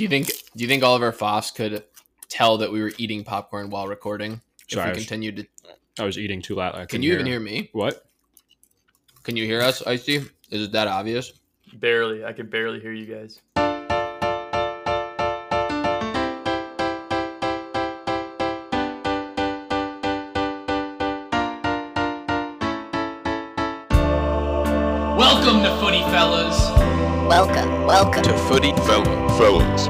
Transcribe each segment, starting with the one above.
Do you think do you think Oliver Foss could tell that we were eating popcorn while recording if Sorry, I we was- continued to I was eating too loud. I Can couldn't you even hear me? What? Can you hear us, Icy? Is it that obvious? Barely. I can barely hear you guys. Welcome to Footy Fellas. Welcome, welcome. to Footy Fella Fellas.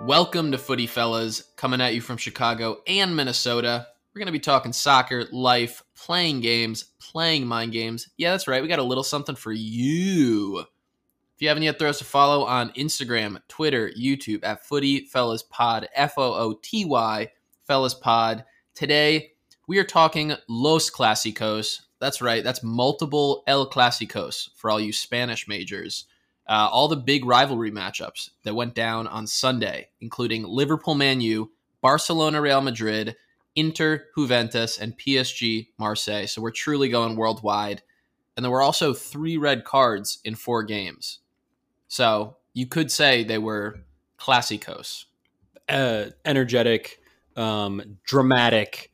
Welcome to Footy Fellas, coming at you from Chicago and Minnesota. We're going to be talking soccer, life, playing games, playing mind games. Yeah, that's right. We got a little something for you. If you haven't yet, throw us a follow on Instagram, Twitter, YouTube at Footy Fellas Pod, F O O T Y Fellas Pod. Today, we are talking Los Clásicos. That's right. That's multiple El Clásicos for all you Spanish majors uh, all the big rivalry matchups that went down on Sunday, including Liverpool Man U, Barcelona Real Madrid, Inter Juventus, and PSG Marseille. So we're truly going worldwide. And there were also three red cards in four games. So you could say they were classicos. Uh, energetic, um, dramatic,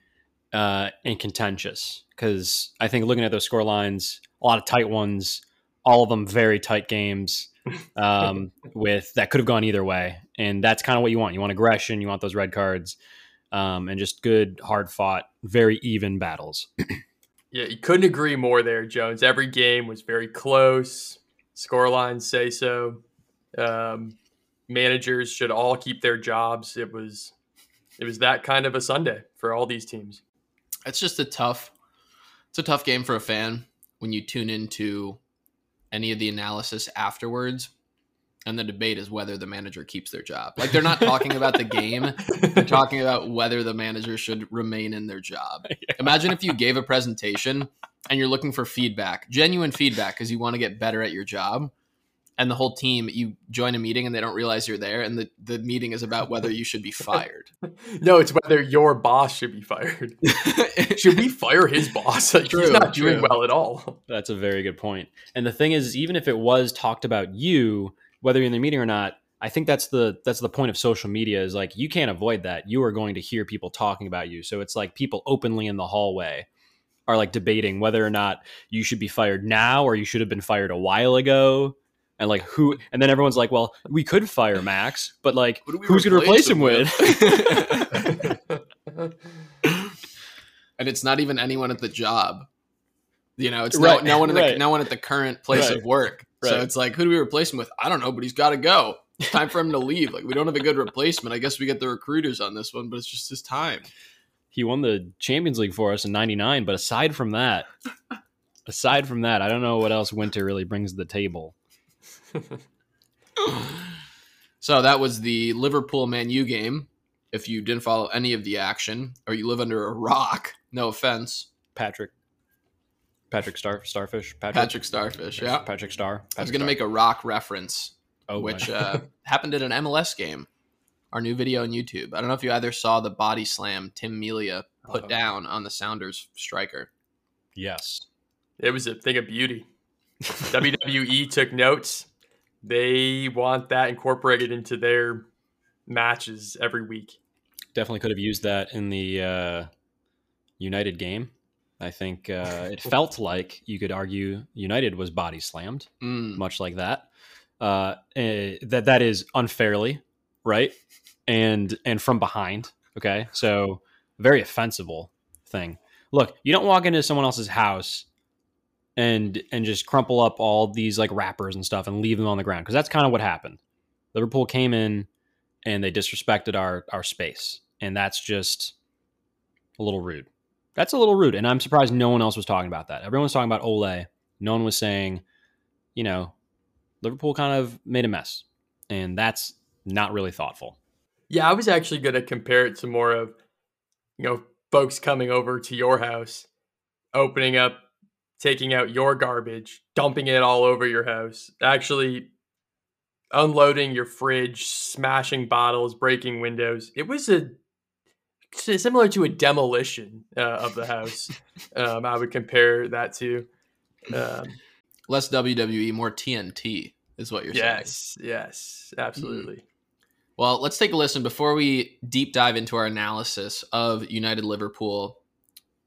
uh, and contentious. Because I think looking at those score lines, a lot of tight ones, all of them very tight games. Um, with that could have gone either way, and that's kind of what you want. You want aggression, you want those red cards, um, and just good, hard fought, very even battles. Yeah, you couldn't agree more there, Jones. Every game was very close. Score lines say so. Um, managers should all keep their jobs. It was it was that kind of a Sunday for all these teams. It's just a tough it's a tough game for a fan when you tune into any of the analysis afterwards and the debate is whether the manager keeps their job. Like they're not talking about the game, they're talking about whether the manager should remain in their job. Imagine if you gave a presentation and you're looking for feedback, genuine feedback because you want to get better at your job. And the whole team, you join a meeting and they don't realize you're there, and the, the meeting is about whether you should be fired. No, it's whether your boss should be fired. should we fire his boss? Like, True, he's not doing well at all. That's a very good point. And the thing is, even if it was talked about you, whether you're in the meeting or not, I think that's the that's the point of social media is like you can't avoid that. You are going to hear people talking about you. So it's like people openly in the hallway are like debating whether or not you should be fired now or you should have been fired a while ago. And like who and then everyone's like, well, we could fire Max, but like Who do we who's gonna replace him with? and it's not even anyone at the job. You know, it's Right, no, no one at the, no one at the current place Right, of work. So it's like, who do we replace him with? I don't know, but he's got to go. It's time for him to leave. Like we don't have a good replacement. I guess we get the recruiters on this one, but it's just his time. he won the Champions League for us in '99. But aside from that, aside from that, I don't know what else Winter really brings to the table. So that was the Liverpool Man U game. If you didn't follow any of the action, or you live under a rock, no offense, Patrick, Patrick Star Starfish, Patrick, Patrick Starfish. Yeah, Patrick Star. I was gonna make a rock reference oh, which uh, happened at an MLS game. Our new video on YouTube. I don't know if you either saw the body slam Tim Melia put Oh. down on the Sounders striker. yes, It was a thing of beauty. WWE took notes. They want that incorporated into their matches every week. definitely could have used that in the uh, United game. I think uh, it felt like you could argue United was body slammed, Mm. much like that. Uh, eh, that that is unfairly right, and and from behind. Okay, so very offensible thing. Look, you don't walk into someone else's house and and just crumple up all these like wrappers and stuff and leave them on the ground because that's kind of what happened. Liverpool came in and they disrespected our our space, and that's just a little rude. That's a little rude, and I'm surprised no one else was talking about that. Everyone was talking about Ole. No one was saying, you know, Liverpool kind of made a mess, and that's not really thoughtful. Yeah, I was actually going to compare it to more of, you know, folks coming over to your house, opening up, taking out your garbage, dumping it all over your house, actually unloading your fridge, smashing bottles, breaking windows. It was a similar to a demolition uh, of the house. um, I would compare that to Um, Less WWE, more TNT is what you're saying. yes, yes, absolutely. Well, let's take a listen before we deep dive into our analysis of United Liverpool,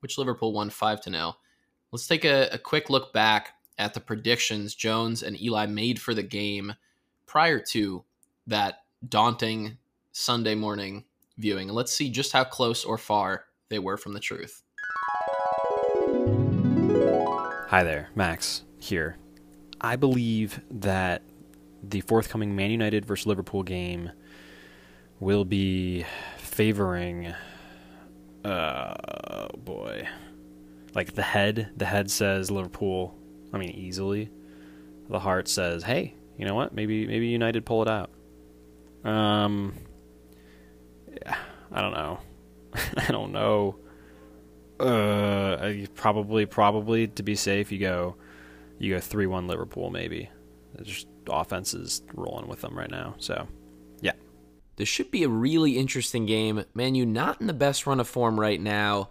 which Liverpool won 5 to 0. Let's take a, a quick look back at the predictions Jones and Eli made for the game prior to that daunting Sunday morning viewing. And let's see just how close or far they were from the truth. Hi there, Max here. I believe that the forthcoming Man United versus Liverpool game will be favoring. Uh, boy, like the head. The head says Liverpool. I mean, easily. The heart says, "Hey, you know what? Maybe maybe United pull it out." Um, yeah, I don't know. I don't know. Uh, probably probably to be safe, you go you go three one Liverpool maybe. There's just offenses rolling with them right now. So yeah, This should be a really interesting game. Man, you not in the best run of form right now.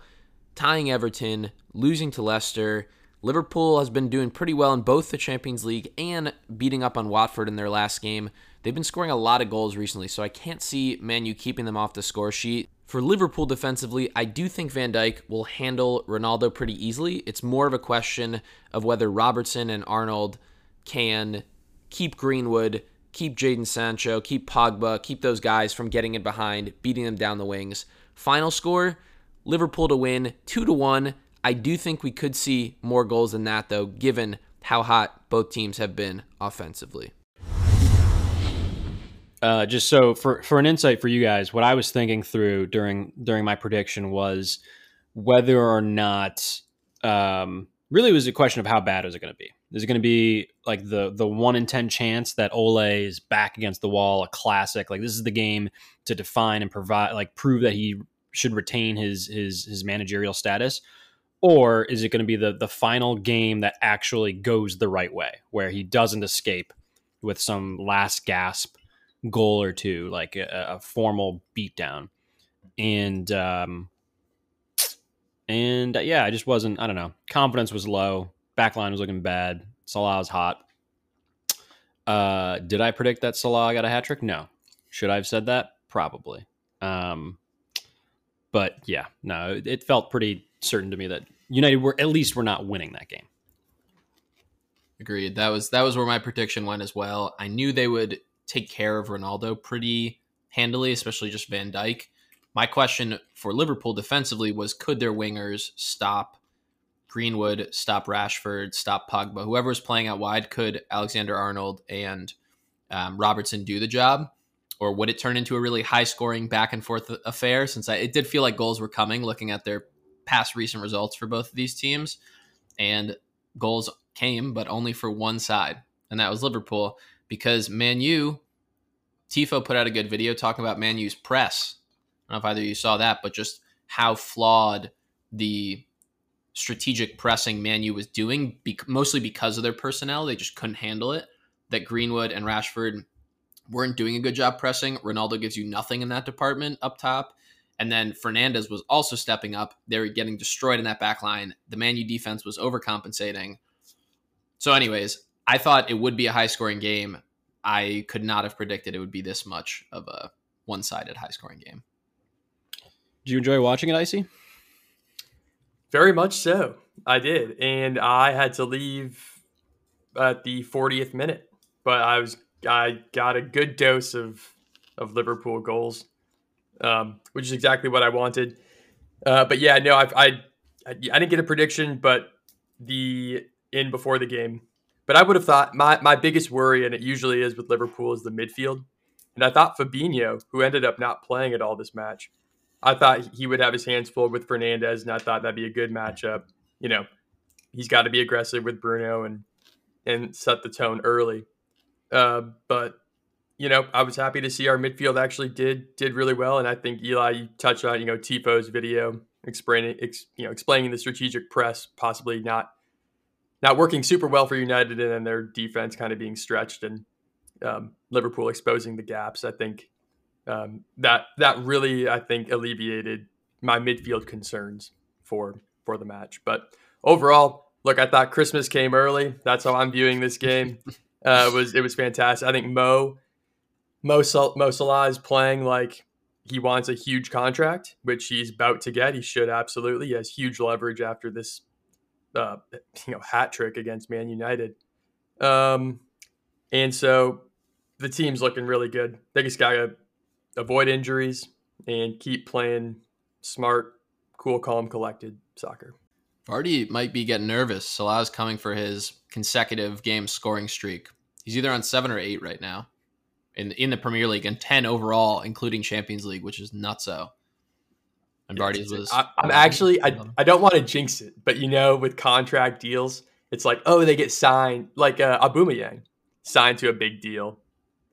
Tying Everton, losing to Leicester. Liverpool has been doing pretty well in both the Champions League and beating up on Watford in their last game. They've been scoring a lot of goals recently, so I can't see Man U keeping them off the score sheet. For Liverpool defensively, I do think Van Dijk will handle Ronaldo pretty easily. It's more of a question of whether Robertson and Arnold can keep Greenwood, keep Jadon Sancho, keep Pogba, keep those guys from getting in behind, beating them down the wings. Final score Liverpool to win 2 to 1. I do think we could see more goals than that though, given how hot both teams have been offensively. uh, just so for for an insight for you guys, what I was thinking through during during my prediction was whether or not um, really was a question of how bad is it going to be. Is it going to be like the the one in ten chance that Ole is back against the wall, a classic? Like this is the game to define and provide, like prove that he should retain his his his managerial status, or is it going to be the the final game that actually goes the right way, where he doesn't escape with some last gasp goal or two, like a, a formal beatdown, and um, and uh, yeah, I just wasn't. I don't know. Confidence was low. Backline was looking bad. Salah was hot. Uh, did I predict that Salah got a hat trick? No. Should I have said that? Probably. Um, but yeah, no, it, felt pretty certain to me that United were at least were not winning that game. Agreed. That was that was where my prediction went as well. I knew they would take care of Ronaldo pretty handily, especially just Van Dijk. My question for Liverpool defensively was could their wingers stop Greenwood, stop Rashford, stop Pogba, whoever was playing out wide, could Alexander Arnold and um, Robertson do the job? Or would it turn into a really high scoring back and forth affair? Since I, it did feel like goals were coming looking at their past recent results for both of these teams. And goals came, but only for one side, and that was Liverpool because Man U, Tifo put out a good video talking about Man U's press. I don't know if either of you saw that, but just how flawed the strategic pressing Man U was doing, be- mostly because of their personnel. They just couldn't handle it. That Greenwood and Rashford weren't doing a good job pressing. Ronaldo gives you nothing in that department up top. And then Fernandes was also stepping up. They were getting destroyed in that back line. The Man U defense was overcompensating. So, anyways, I thought it would be a high scoring game. I could not have predicted it would be this much of a one sided high scoring game. Do you enjoy watching it, Icy? Very much so. I did. And I had to leave at the 40th minute. But I was I got a good dose of of Liverpool goals. Um, which is exactly what I wanted. Uh, but yeah, no, I, I I didn't get a prediction, but the in before the game. But I would have thought my, my biggest worry, and it usually is with Liverpool, is the midfield. And I thought Fabinho, who ended up not playing at all this match, I thought he would have his hands full with Fernandes, and I thought that'd be a good matchup. You know, he's got to be aggressive with Bruno and and set the tone early. Uh, but you know, I was happy to see our midfield actually did did really well, and I think Eli you touched on you know Tifo's video explaining ex, you know explaining the strategic press possibly not not working super well for United, and then their defense kind of being stretched and um, Liverpool exposing the gaps. I think um, that that really I think alleviated my midfield concerns for for the match. But overall, look, I thought Christmas came early. That's how I'm viewing this game. Uh, it was it was fantastic. I think Mo Mo, Sal- Mo Salah is playing like he wants a huge contract, which he's about to get. He should absolutely. He has huge leverage after this, uh, you know, hat trick against Man United. Um, and so the team's looking really good. They just gotta avoid injuries and keep playing smart, cool, calm, collected soccer. Vardy might be getting nervous. Salah's coming for his consecutive game scoring streak. He's either on seven or eight right now in in the Premier League and ten overall, including Champions League, which is nutso. And Vardy's was. I, I'm actually I, I don't want to jinx it, but you know, with contract deals, it's like oh they get signed like uh, Aubameyang signed to a big deal,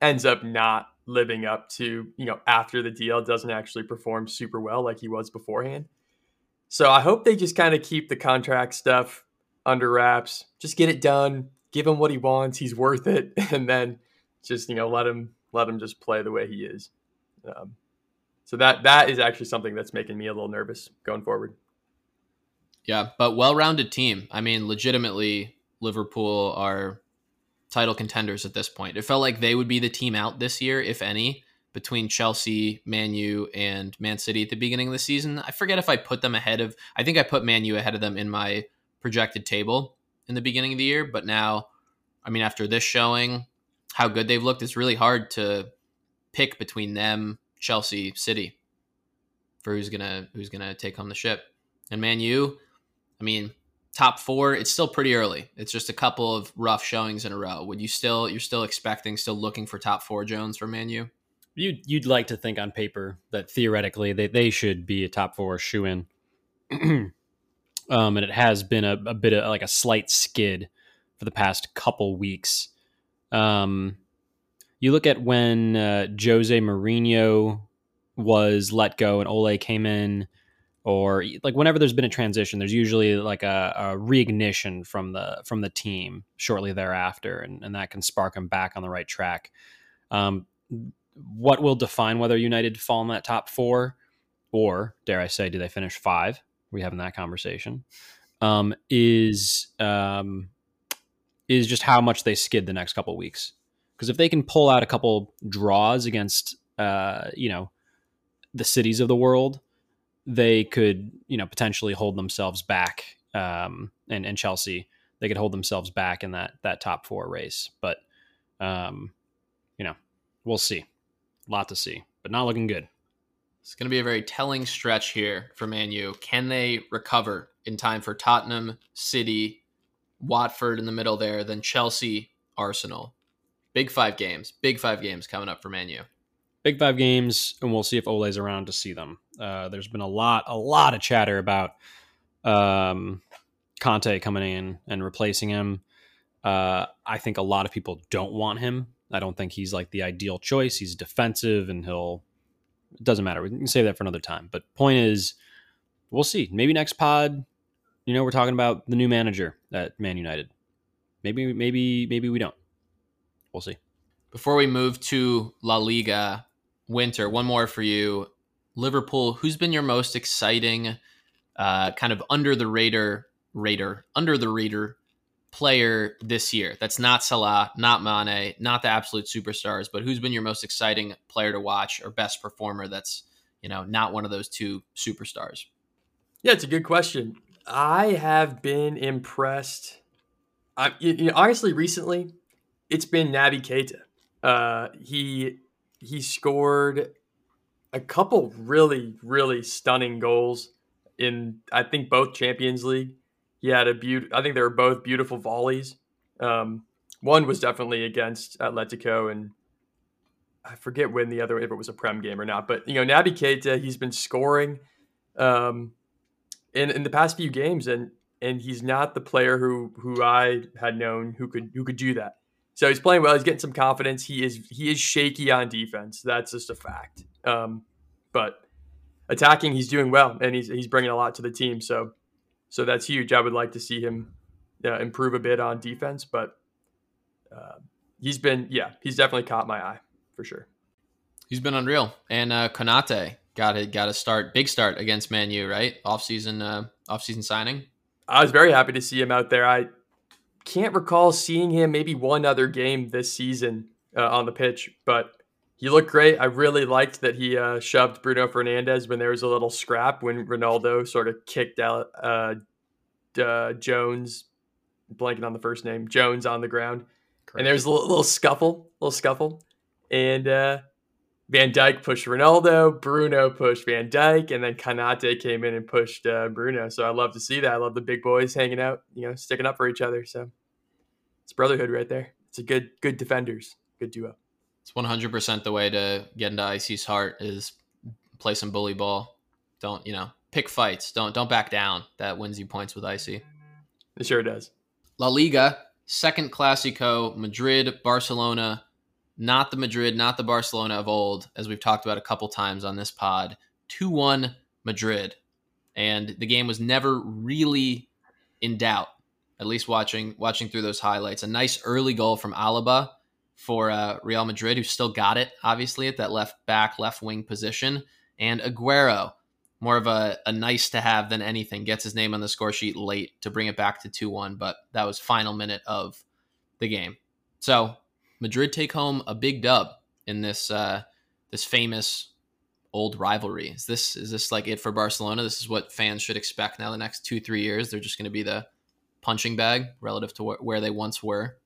ends up not living up to you know after the deal doesn't actually perform super well like he was beforehand. So I hope they just kind of keep the contract stuff under wraps, just get it done, give him what he wants, he's worth it, and then just you know let him let him just play the way he is. Um, so that that is actually something that's making me a little nervous going forward. Yeah, but well-rounded team. I mean, legitimately, Liverpool are title contenders at this point. It felt like they would be the team out this year, if any, between Chelsea, Man U, and Man City at the beginning of the season. I forget if I put them ahead of. I think I put Man U ahead of them in my projected table in the beginning of the year, but now, I mean, after this showing, how good they've looked, it's really hard to pick between them, Chelsea, City, for who's gonna who's gonna take home the ship. And Man U, I mean, top four, it's still pretty early. It's just a couple of rough showings in a row. Would you still you're still expecting, still looking for top four Jones for Man U? You'd, you'd like to think on paper that theoretically they, they should be a top four shoe in. um, and it has been a, a bit of like a slight skid for the past couple weeks. Um, you look at when uh, Jose Mourinho was let go and Ole came in, or like whenever there's been a transition, there's usually like a, a reignition from the from the team shortly thereafter, and, and that can spark them back on the right track. Um, what will define whether United fall in that top four, or dare I say, do they finish five? We having that conversation. Um, is um, is just how much they skid the next couple weeks. Because if they can pull out a couple draws against, uh, you know, the cities of the world, they could, you know, potentially hold themselves back. Um, and, and Chelsea, they could hold themselves back in that that top four race. But, um, you know, we'll see. A lot to see, but not looking good. It's going to be a very telling stretch here for Man U. Can they recover in time for Tottenham, City, Watford in the middle there, then Chelsea, Arsenal. Big five games. Big five games coming up for Man U. Big five games, and we'll see if Ole's around to see them. Uh, there's been a lot, a lot of chatter about um, Conte coming in and replacing him. Uh, I think a lot of people don't want him. I don't think he's like the ideal choice. He's defensive, and he'll. It doesn't matter. We can save that for another time. But point is, we'll see. Maybe next pod, you know, we're talking about the new manager at Man United. Maybe, maybe, maybe we don't. We'll see. Before we move to La Liga, Winter, one more for you. Liverpool, who's been your most exciting, uh, kind of under the radar, radar, under the radar player this year? That's not Salah, not Mane, not the absolute superstars, but who's been your most exciting player to watch or best performer that's, you know, not one of those two superstars? Yeah, it's a good question. I have been impressed. I, you know, honestly, recently, it's been Naby Keita. Uh, he he scored a couple really really stunning goals in I think both Champions League. He had a beaut. I think they were both beautiful volleys. Um, one was definitely against Atletico, and I forget when the other if it was a prem game or not. But you know, Naby Keita, he's been scoring. Um, in in the past few games, and and he's not the player who who I had known who could who could do that. So he's playing well. He's getting some confidence. He is he is shaky on defense. That's just a fact. Um, but attacking, he's doing well, and he's he's bringing a lot to the team. So so that's huge. I would like to see him uh, improve a bit on defense, but uh, he's been yeah, he's definitely caught my eye for sure. He's been unreal, and uh, Konate got to got to start big start against Man U, right? Off season, uh, off season signing. I was very happy to see him out there. I can't recall seeing him maybe one other game this season uh, on the pitch, but he looked great. I really liked that he uh, shoved Bruno Fernandes when there was a little scrap when Ronaldo sort of kicked out uh, uh, Jones, blanking on the first name, Jones on the ground, and there was a little, little scuffle, little scuffle, and uh, Van Dijk pushed Ronaldo, Bruno pushed Van Dijk, and then Konate came in and pushed uh, Bruno. So I love to see that. I love the big boys hanging out, you know, sticking up for each other. So it's brotherhood right there. It's a good, good defenders, good duo. It's 100% the way to get into Icy's heart is play some bully ball. Don't, you know, pick fights. Don't don't back down. That wins you points with Icy. It sure does. La Liga, second Clasico, Madrid, Barcelona, not the Madrid, not the Barcelona of old, as we've talked about a couple times on this pod. 2 1 Madrid. And the game was never really in doubt, at least watching watching through those highlights. A nice early goal from Alaba for uh, Real Madrid, who still got it, obviously, at that left back, left wing position. And Aguero, more of a, a nice to have than anything, gets his name on the score sheet late to bring it back to 2 1, but that was final minute of the game. So Madrid take home a big dub in this uh, this famous old rivalry. Is this is this like it for Barcelona? This is what fans should expect now. The next two three years, they're just going to be the punching bag relative to wh- where they once were.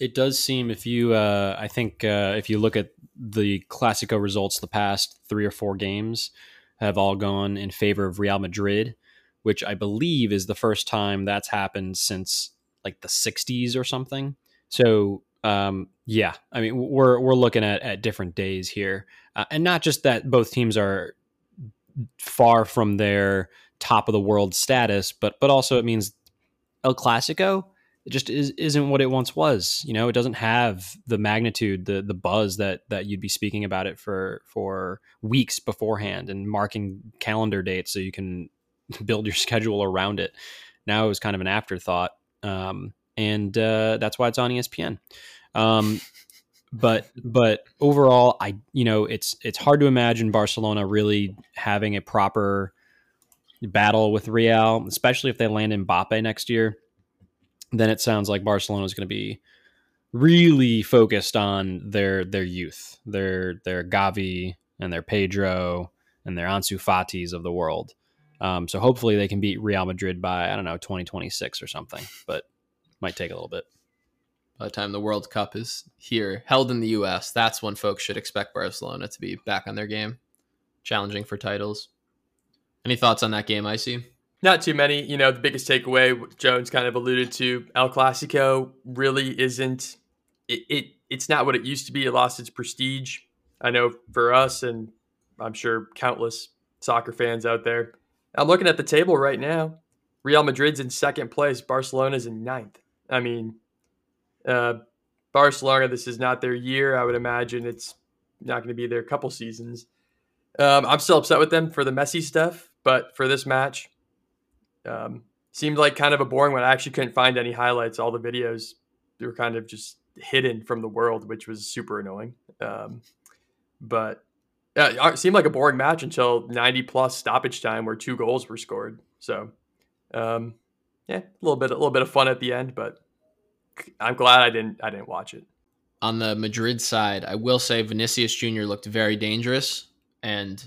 It does seem if you, uh, I think, uh, if you look at the Clasico results, the past three or four games have all gone in favor of Real Madrid, which I believe is the first time that's happened since like the '60s or something. So um, yeah, I mean we're we're looking at at different days here, uh, and not just that both teams are far from their top of the world status, but but also it means El Clasico it just is isn't what it once was. You know, it doesn't have the magnitude, the the buzz that that you'd be speaking about it for for weeks beforehand and marking calendar dates so you can build your schedule around it. Now it was kind of an afterthought. Um, and uh, that's why it's on ESPN. Um, but but overall, I you know it's it's hard to imagine Barcelona really having a proper battle with Real, especially if they land in Mbappe next year. Then it sounds like Barcelona is going to be really focused on their their youth, their their Gavi and their Pedri and their Ansu Fatis of the world. Um, so hopefully they can beat Real Madrid by I don't know 2026 or something, but might take a little bit by the time the World Cup is here, held in the U.S., that's when folks should expect Barcelona to be back on their game, challenging for titles. Any thoughts on that game, Icy? Not too many. You know, the biggest takeaway Jones kind of alluded to: El Clasico really isn't. It, it it's not what it used to be. It lost its prestige. I know for us, and I'm sure countless soccer fans out there. I'm looking at the table right now. Real Madrid's in second place. Barcelona's in ninth. I mean, uh, Barcelona, this is not their year. I would imagine it's not going to be their couple seasons. Um, I'm still upset with them for the messy stuff, but for this match, um, seemed like kind of a boring one. I actually couldn't find any highlights. All the videos they were kind of just hidden from the world, which was super annoying. Um, but it seemed like a boring match until 90 plus stoppage time, where two goals were scored. So, um, yeah, a little bit, a little bit of fun at the end, but I'm glad I didn't I didn't watch it. On the Madrid side, I will say Vinicius Jr. looked very dangerous, and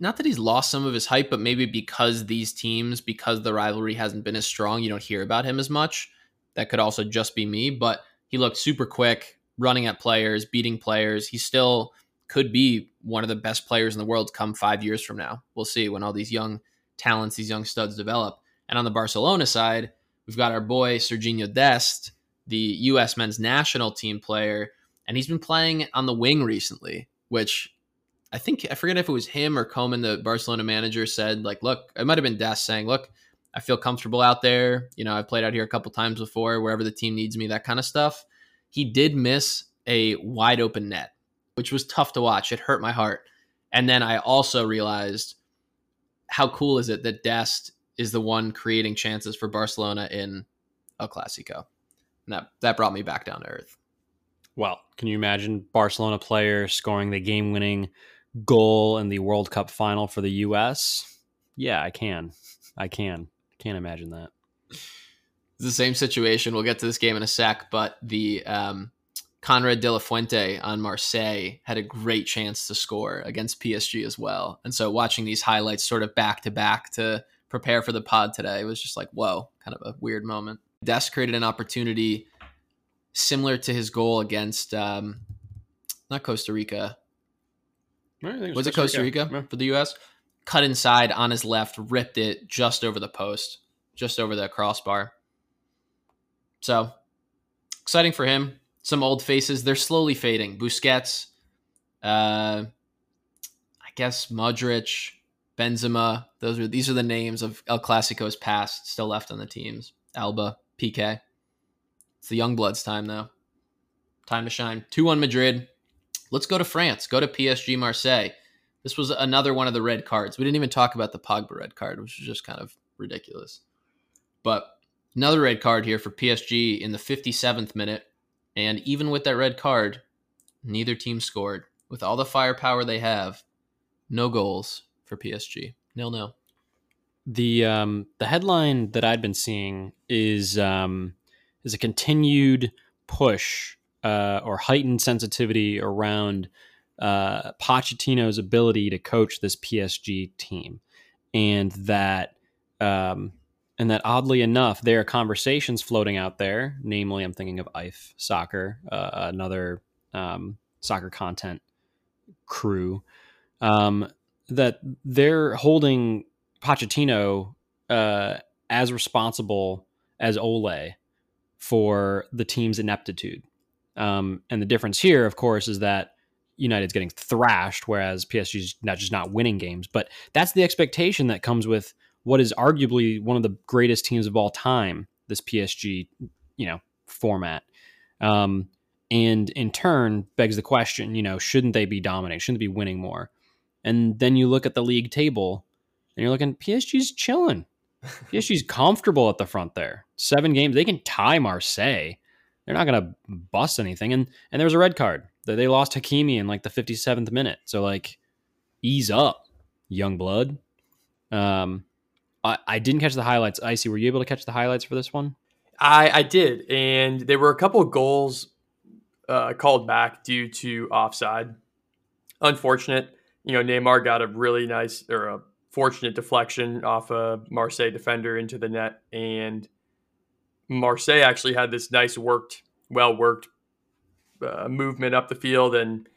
not that he's lost some of his hype, but maybe because these teams, because the rivalry hasn't been as strong, you don't hear about him as much. That could also just be me, but he looked super quick, running at players, beating players. He still could be one of the best players in the world come five years from now. We'll see when all these young talents, these young studs develop. And on the Barcelona side, we've got our boy Sergiño Dest, the U.S. men's national team player, and he's been playing on the wing recently, which I think I forget if it was him or Koeman, the Barcelona manager, said like, "Look, it might have been Dest saying, look, I feel comfortable out there. You know, I've played out here a couple times before, wherever the team needs me, that kind of stuff." He did miss a wide open net, which was tough to watch. It hurt my heart. And then I also realized how cool is it that Dest is the one creating chances for Barcelona in El Clasico. And that that brought me back down to earth. Well, can you imagine Barcelona player scoring the game-winning goal in the World Cup final for the U.S.? Yeah, I can. I can. Can't imagine that. It's the same situation. We'll get to this game in a sec, but the um, Konrad de la Fuente on Marseille had a great chance to score against PSG as well. And so watching these highlights sort of back to back to prepare for the pod today was just like, whoa, kind of a weird moment. Des created an opportunity similar to his goal against um, not Costa Rica. Was it Costa Rica Yeah. for the U.S.? Cut inside on his left, ripped it just over the post, just over the crossbar. So exciting for him. Some old faces. They're slowly fading. Busquets, uh, I guess Modric, Benzema. Those are these are the names of El Clasico's past still left on the teams. Alba, Piqué. It's the young bloods' time though. Time to shine. Two one Madrid. Let's go to France. Go to PSG Marseille. This was another one of the red cards. We didn't even talk about the Pogba red card, which was just kind of ridiculous. But another red card here for PSG in the 57th minute. And even with that red card, neither team scored. With all the firepower they have, no goals for PSG. Nil nil. the um, the headline that I'd been seeing is um, is a continued push uh, or heightened sensitivity around uh, Pochettino's ability to coach this PSG team, and that um, and that oddly enough, there are conversations floating out there. Namely, I'm thinking of IFE Soccer, uh, another um, soccer content crew, um, that they're holding Pochettino uh, as responsible as Ole for the team's ineptitude. Um, and the difference here, of course, is that United's getting thrashed, whereas PSG's not just not winning games. But that's the expectation that comes with what is arguably one of the greatest teams of all time. This PSG, you know, format. Um, and in turn begs the question, you know, shouldn't they be dominating? Shouldn't they be winning more? And then you look at the league table and you're looking, PSG's chilling. PSG's comfortable at the front there. Seven games. They can tie Marseille. They're not going to bust anything. And and there was a red card. They lost Hakimi in like the 57th minute. So like ease up, young blood. Um I, I didn't catch the highlights. Icy, were you able to catch the highlights for this one? I, I did, and there were a couple of goals uh, called back due to offside. Unfortunate, you know, Neymar got a really nice or a fortunate deflection off a Marseille defender into the net, and Marseille actually had this nice worked, well worked uh, movement up the field and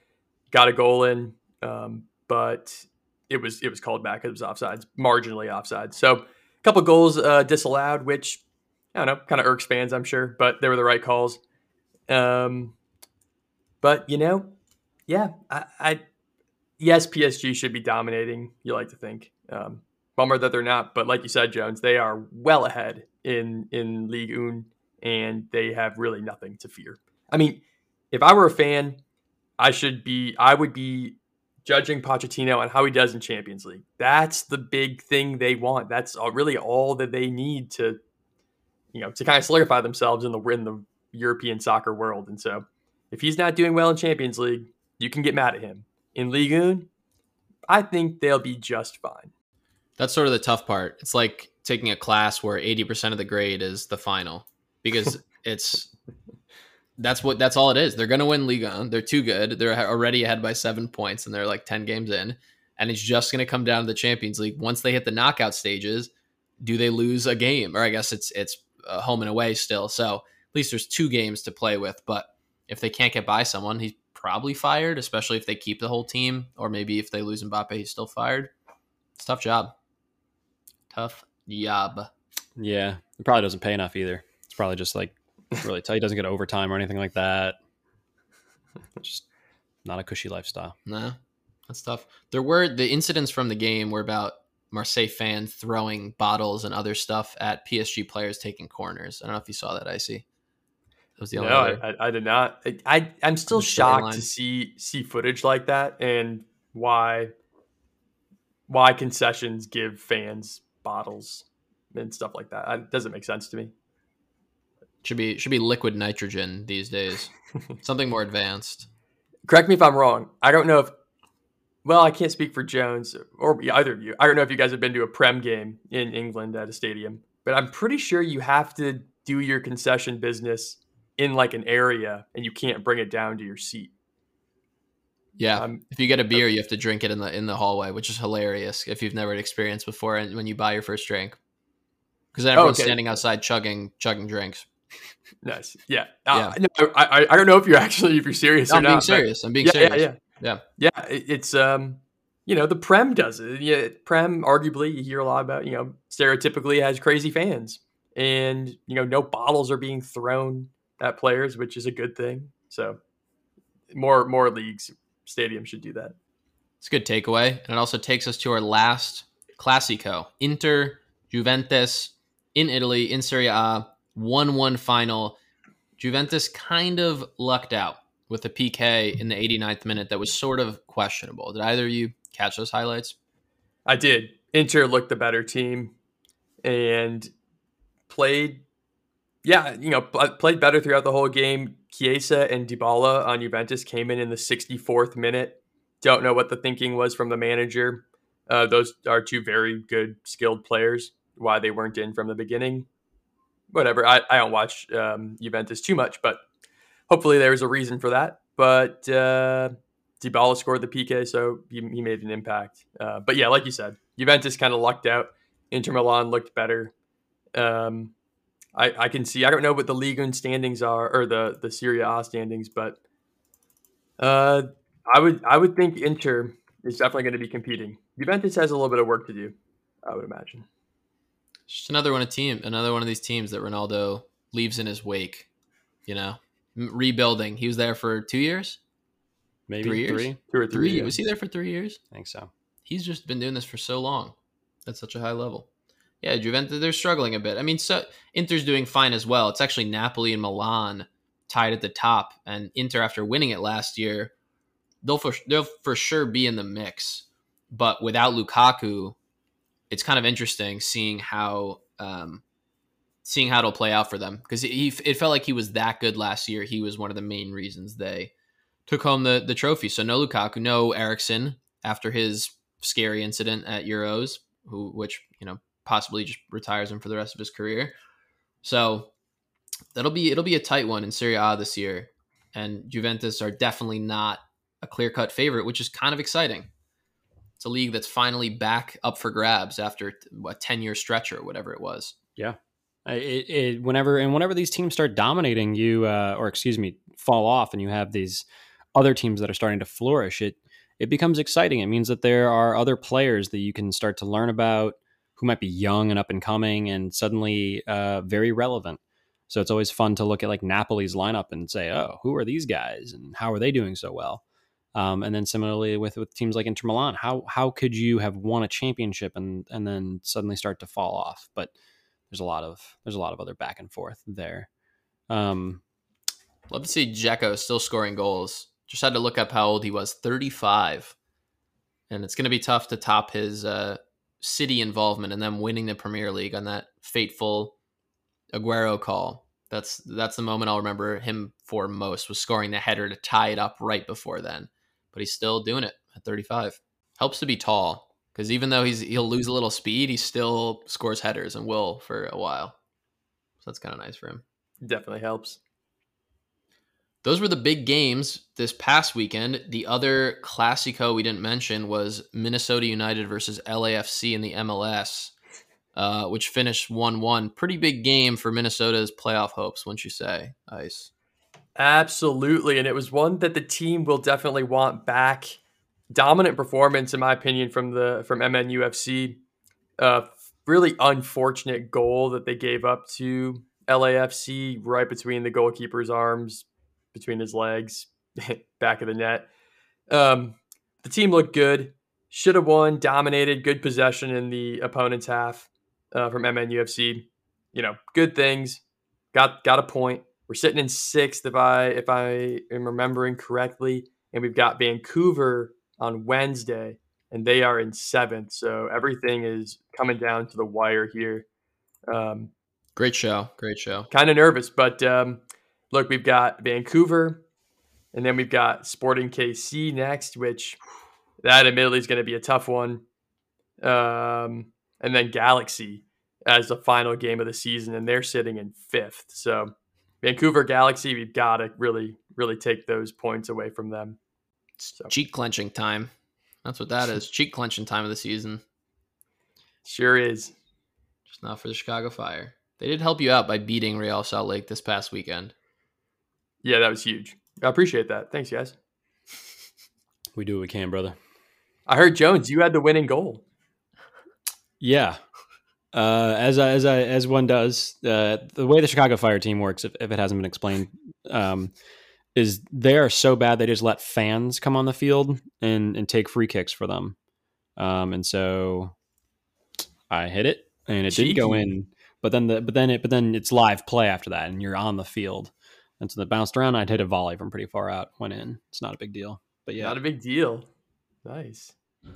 got a goal in, um, but it was it was called back. It was offsides, marginally offside. So a couple goals uh, disallowed, which I don't know, kind of irks fans, I'm sure, but they were the right calls. Um, but you know, yeah, I, I yes, PSG should be dominating. You like to think. Um, bummer that they're not, but like you said, Jones, they are well ahead in in Ligue 1, and they have really nothing to fear. I mean, if I were a fan, I should be. I would be judging Pochettino on how he does in Champions League. That's the big thing they want. That's really all that they need to you know, to kind of solidify themselves in the in the European soccer world. And so, if he's not doing well in Champions League, you can get mad at him. In Ligue 1, I think they'll be just fine. That's sort of the tough part. It's like taking a class where 80% of the grade is the final because it's that's what that's all it is. They're going to win Liga. They're too good. They're already ahead by 7 points and they're like 10 games in and it's just going to come down to the Champions League. Once they hit the knockout stages, do they lose a game? Or I guess it's it's uh, home and away still. So at least there's two games to play with. But if they can't get by someone, he's probably fired, especially if they keep the whole team, or maybe if they lose Mbappe, he's still fired. It's a tough job. Tough job. Yeah, it probably doesn't pay enough either. It's probably just like really tight. He doesn't get overtime or anything like that. Just not a cushy lifestyle. No, that's tough. There were the incidents from the game were about Marseille fans throwing bottles and other stuff at PSG players taking corners. I don't know if you saw that, Icy. That was the only No, I, I, I did not. I, I I'm still shocked storyline. to see see footage like that and why why concessions give fans bottles and stuff like that. It doesn't make sense to me. Should be should be liquid nitrogen these days. Something more advanced. correct me if I'm wrong. I don't know if, well, I can't speak for Jones or either of you. I don't know if you guys have been to a Prem game in England at a stadium, but I'm pretty sure you have to do your concession business in like an area and you can't bring it down to your seat. Yeah, Um, if you get a beer, you have to drink it in the in the hallway, which is hilarious if you've never experienced before. And when you buy your first drink, because Oh, everyone's okay. standing outside chugging chugging drinks. Nice. Yeah. Uh, no, I, I I don't know if you're actually if you're serious No, I'm being but- serious. I'm being yeah, serious. yeah, yeah, yeah. it- It's um, you know, the Prem does it. Yeah, Prem arguably you hear a lot about. You know, stereotypically has crazy fans, and you know, no bottles are being thrown at players, which is a good thing. So, more more leagues, stadiums should do that. It's a good takeaway. And it also takes us to our last Classico. Inter Juventus in Italy, in Serie A, 1 1 final. Juventus kind of lucked out with a PK in the 89th minute that was sort of questionable. Did either of you catch those highlights? I did. Inter looked the better team and played, yeah, you know, pl- played better throughout the whole game. Chiesa and Dybala on Juventus came in in the 64th minute. Don't know what the thinking was from the manager. Uh, those are two very good, skilled players. Why they weren't in from the beginning, whatever. I, I don't watch um, Juventus too much, but hopefully there was a reason for that. But uh, Dybala scored the PK, so he, he made an impact. Uh, but yeah, like you said, Juventus kind of lucked out. Inter Milan looked better. Um, I, I can see. I don't know what the league and standings are, or the the Serie A standings, but uh, I would I would think Inter is definitely going to be competing. Juventus has a little bit of work to do, I would imagine. Just another one of team, another one of these teams that Ronaldo leaves in his wake. You know, rebuilding. He was there for two years, Maybe Three years? three. Two or three. three. yeah. Was he there for three years? I think so. he's just been doing this for so long at such a high level. Yeah, Juventus they're struggling a bit. I mean, so Inter's doing fine as well. It's actually Napoli and Milan tied at the top, and Inter after winning it last year, they'll for they'll for sure be in the mix. But without Lukaku, it's kind of interesting seeing how um, seeing how it'll play out for them because he it felt like he was that good last year. He was one of the main reasons they took home the the trophy. So no Lukaku, no Eriksen after his scary incident at Euros, who which you know possibly just retires him for the rest of his career. So that'll be it'll be a tight one in Serie A this year, and Juventus are definitely not a clear cut favorite, which is kind of exciting. It's a league that's finally back up for grabs after a ten year stretch or whatever it was. Yeah, It, it, whenever and whenever these teams start dominating you, uh, or excuse me, fall off, and you have these other teams that are starting to flourish, it it becomes exciting. It means that there are other players that you can start to learn about who might be young and up and coming, and suddenly uh, very relevant. So it's always fun to look at like Napoli's lineup and say, oh, who are these guys, and how are they doing so well? Um, and then similarly with with teams like Inter Milan, how how could you have won a championship and and then suddenly start to fall off? But there's a lot of there's a lot of other back and forth there. Um, Love to see Dzeko still scoring goals. Just had to look up how old he was 35. And it's going to be tough to top his uh, City involvement and them winning the Premier League on that fateful Aguero call. That's that's the moment I'll remember him for most was scoring the header to tie it up right before then. But he's still doing it at 35. Helps to be tall because even though he's he'll lose a little speed, he still scores headers and will for a while. So that's kind of nice for him. Definitely helps. Those were the big games this past weekend. The other Classico we didn't mention was Minnesota United versus LAFC in the MLS, uh, which finished 1 1. Pretty big game for Minnesota's playoff hopes, wouldn't you say, Ice? Absolutely, and it was one that the team will definitely want back. Dominant performance, in my opinion, from the from MNUFC. Uh, really unfortunate goal that they gave up to LAFC right between the goalkeeper's arms, between his legs, back of the net. Um, the team looked good, should have won, dominated, good possession in the opponent's half uh, from MNUFC. You know, good things. Got got a point. We're sitting in sixth if I if I am remembering correctly, and we've got Vancouver on Wednesday, and they are in seventh. So everything is coming down to the wire here. Um, Great show. Great show. kind of nervous, but um, look, we've got Vancouver, and then we've got Sporting KC next, which that admittedly is going to be a tough one. Um, and then Galaxy. as the final game of the season, and they're sitting in fifth. So Vancouver Galaxy, we've got to really, really take those points away from them. So Cheek clenching time. That's what that is. Cheek clenching time of the season. sure is. Just not for the Chicago Fire. They did help you out by beating Real Salt Lake this past weekend. Yeah, that was huge. I appreciate that. Thanks, guys. We do what we can, brother. I heard Jones, you had the winning goal. Yeah. Uh, as I, as I, as one does, uh, the way the Chicago Fire team works, if, if it hasn't been explained, um, is they are so bad they just let fans come on the field and and take free kicks for them. Um, and so I hit it, and it didn't go in. But then the but then it but then it's live play after that, and you're on the field. And so it bounced around. I'd hit a volley from pretty far out, went in. It's not a big deal. But yeah, Not a big deal. Nice.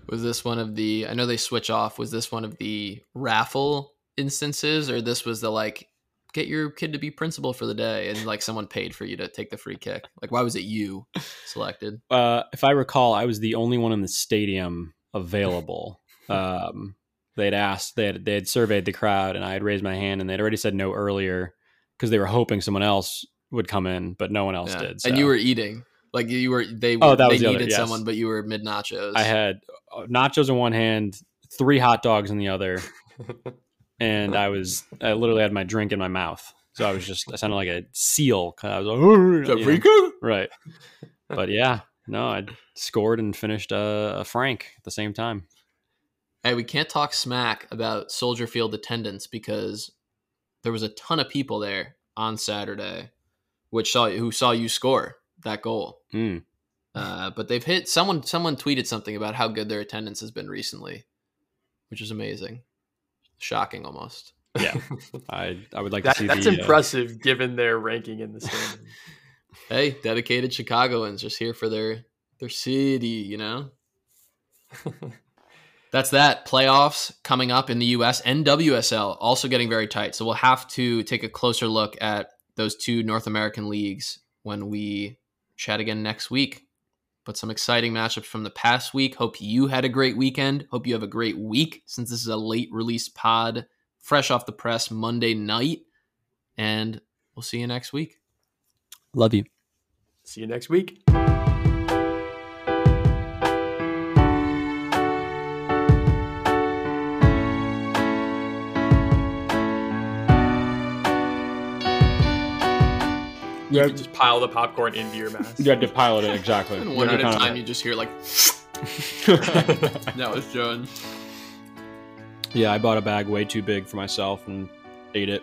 Was this one of the? I know they switch off. Was this one of the raffle instances, or this was the like get your kid to be principal for the day, and like someone paid for you to take the free kick? Like, why was it you selected? uh, if I recall, I was the only one in the stadium available. um, they'd asked, they had, they had surveyed the crowd, and I had raised my hand, and they'd already said no earlier because they were hoping someone else would come in, but no one else Yeah. did. And you were eating. Like you were. They. Oh, that they was the other, yes. someone, but you were mid nachos. I had uh, nachos in one hand, three hot dogs in the other, and I was I literally had my drink in my mouth. So I was just I sounded like a seal. I was like, you know, right. But yeah, no, I scored and finished a, a frank at the same time. Hey, we can't talk smack about Soldier Field attendance because there was a ton of people there on Saturday, which saw you who saw you score that goal. Mm. Uh, but they've hit someone. Someone tweeted something about how good their attendance has been recently, which is amazing, shocking almost. Yeah, I I would like That, to see that's the, uh, impressive given their ranking in the standings. Hey, dedicated Chicagoans just here for their their city, you know. That's that. Playoffs coming up in the US and WSL also getting very tight. So we'll have to take a closer look at those two North American leagues when we chat again next week. But some exciting matchups from the past week. Hope you had a great weekend. Hope you have a great week since this is a late release pod, fresh off the press Monday night. And we'll see you next week. love you. See you next week. You Yeah. can just pile the popcorn into your mask. You had to pile it in, exactly. And one at a time, you just hear like, that was Jones. yeah, I bought a bag way too big for myself and ate it